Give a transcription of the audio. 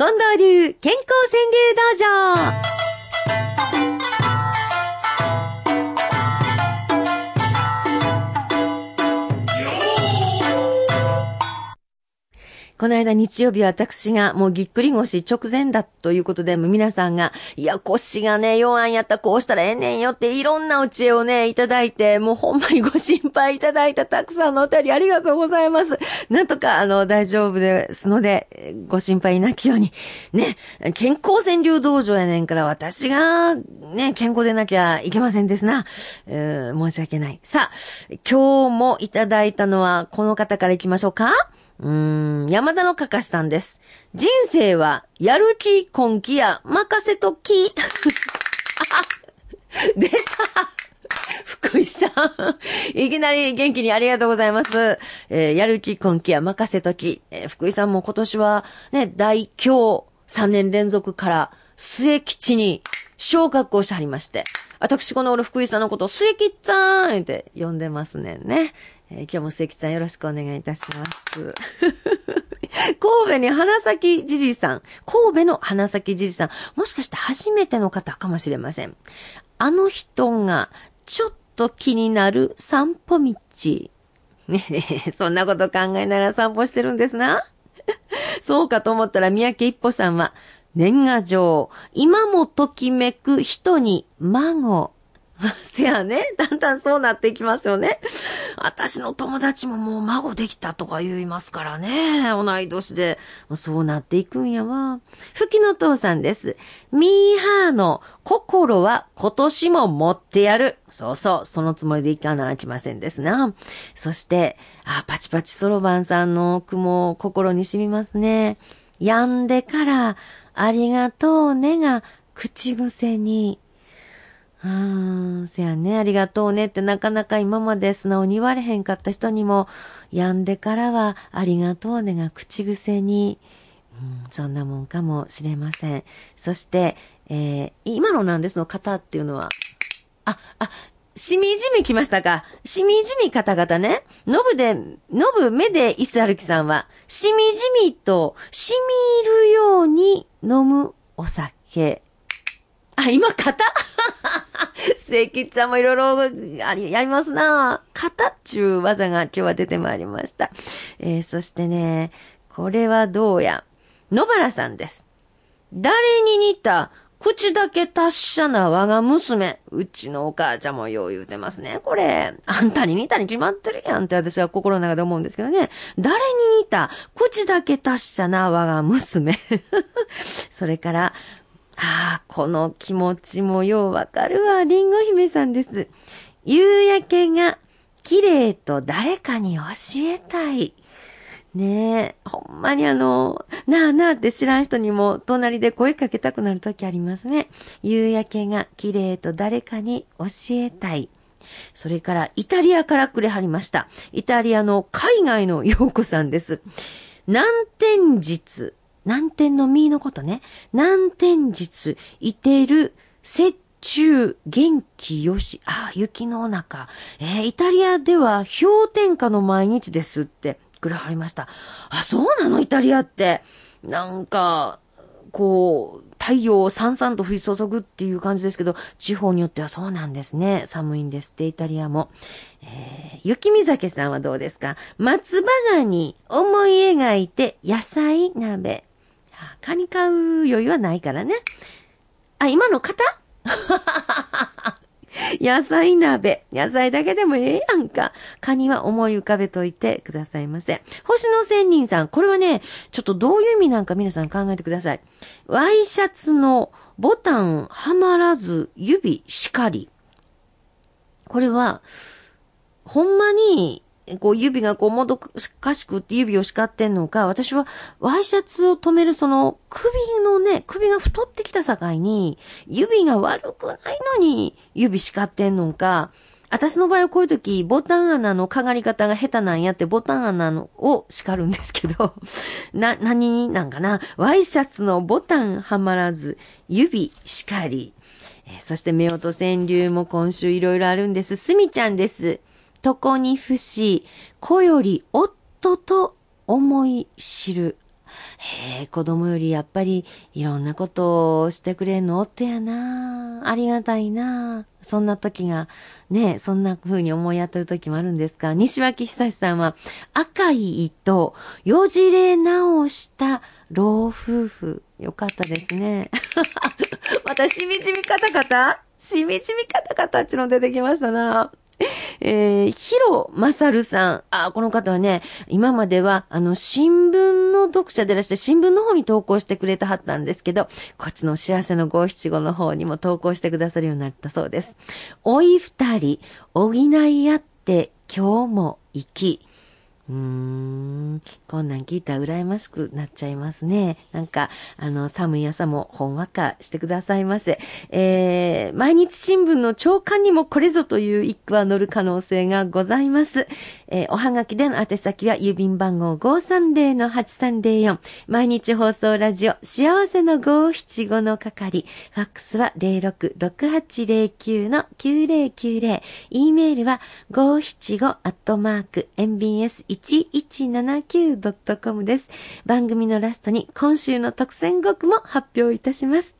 近藤流健康川柳道場。この間日曜日私がもうぎっくり腰直前だということで、皆さんが、いや腰がね、弱いんやったらこうしたらええねんよっていろんなお知恵をね、いただいて、もうほんまにご心配いただいたたくさんのお便りありがとうございます。なんとかあの大丈夫ですので、ご心配なきように。ね、健康川柳道場やねんから私がね、健康でなきゃいけませんですな。えー、申し訳ない。さあ、今日もいただいたのはこの方から行きましょうか。うーん、山田のかかしさんです。人生は、やる気、根気や、任せとき。出た福井さん。いきなり元気にありがとうございます。えー、やる気、根気や、任せとき。えー、福井さんも今年は、ね、大京3年連続から末吉に昇格をしはりまして。私、この俺、福井さんのことを末吉さんって呼んでますねんね。えー、今日も関さんよろしくお願いいたします。神戸に花咲じじいさん。神戸の花咲じじいさん。もしかして初めての方かもしれません。あの人がちょっと気になる散歩道。ね、そんなこと考えながら散歩してるんですな。そうかと思ったら三宅一歩さんは、年賀状、今もときめく人に孫。せやね。だんだんそうなっていきますよね。私の友達ももう孫できたとか言いますからね。同い年で。そうなっていくんやわ。ふきの父さんです。ミーハーの心は今年も持ってやる。そうそう。そのつもりでいかなきませんですな。そして、あ、パチパチそろばんさんの雲、心に染みますね。病んでから、ありがとうねが口癖に。うーん、せやね、ありがとうねってなかなか今まで素直に言われへんかった人にも、病んでからはありがとうねが口癖に、うん、そんなもんかもしれません。そして、えー、今のなんですの方っていうのは、あ、あ、しみじみ来ましたか？しみじみ方々ね。のぶで、のぶ目でいす歩きさんは、しみじみと、しみいるように飲むお酒。あ、今、型聖吉ちゃんもいろいろ、あり、やりますな型っちゅう技が今日は出てまいりました。えー、そしてね、これはどうや、野原さんです。誰に似た口だけ達者な我が娘。うちのお母ちゃんもよう言うてますね。これ、あんたに似たに決まってるやんって私は心の中で思うんですけどね。誰に似た口だけ達者な我が娘。それから、ああ、この気持ちもようわかるわ。りんご姫さんです。夕焼けが綺麗と誰かに教えたい。ねえ、ほんまにあの、なあなあって知らん人にも隣で声かけたくなるときありますね。夕焼けが綺麗と誰かに教えたい。それからイタリアからくれはりました。イタリアの海外の陽子さんです。南天実南天の実のことね。南天実、いてる、雪中、元気よし。ああ、雪の中。えー、イタリアでは氷点下の毎日ですって、くらはりました。あ、そうなの？イタリアって。なんか、こう、太陽をさんさんと降り注ぐっていう感じですけど、地方によってはそうなんですね。寒いんですって、イタリアも。えー、雪見酒さんはどうですか？松葉ガニ思い描いて野菜鍋。カニ買う余裕はないからね。あ、今の型？野菜鍋。野菜だけでもええやんか。カニは思い浮かべといてくださいませ。星野仙人さん。これはね、ちょっとどういう意味なんか皆さん考えてください。ワイシャツのボタンはまらず指しかり。これは、ほんまにこう指がこうもどかしくって指を叱ってんのか、私はワイシャツを止めるその首のね、首が太ってきた境に、指が悪くないのに指叱ってんのか、私の場合はこういう時、ボタン穴のかがり方が下手なんやって、ボタン穴のを叱るんですけど、な、何なんかなワイシャツのボタンはまらず、指叱り。え、そして、目音川柳も今週いろいろあるんです。すみちゃんです。床に伏し、子より夫と思い知る。へえ、子供よりやっぱりいろんなことをしてくれるのおってやな。ありがたいな。そんな時が、ね、そんな風に思い当たる時もあるんですが、西脇久さんは、赤い糸、よじれ直した老夫婦。よかったですね。またしみじみカタカタ？しみじみカタカタっちの出てきましたな。えー、ヒロマサルさん。あ、この方はね、今までは、あの、新聞の読者でいらして、新聞の方に投稿してくれてはったんですけど、こっちの幸せの五七五の方にも投稿してくださるようになったそうです。おい二人、補い合って、今日も生き、うん。こんなん聞いたら羨ましくなっちゃいますね。なんか、あの、寒い朝もほんわかしてくださいませ。えー、毎日新聞の朝刊にもこれぞという一句は載る可能性がございます。えー、おはがきでの宛先は郵便番号530-8304。毎日放送ラジオ幸せの575の係。ファックスは066809-9090。e メールは575アットマーク 1179.com です。番組のラストに今週の特選語句も発表いたします。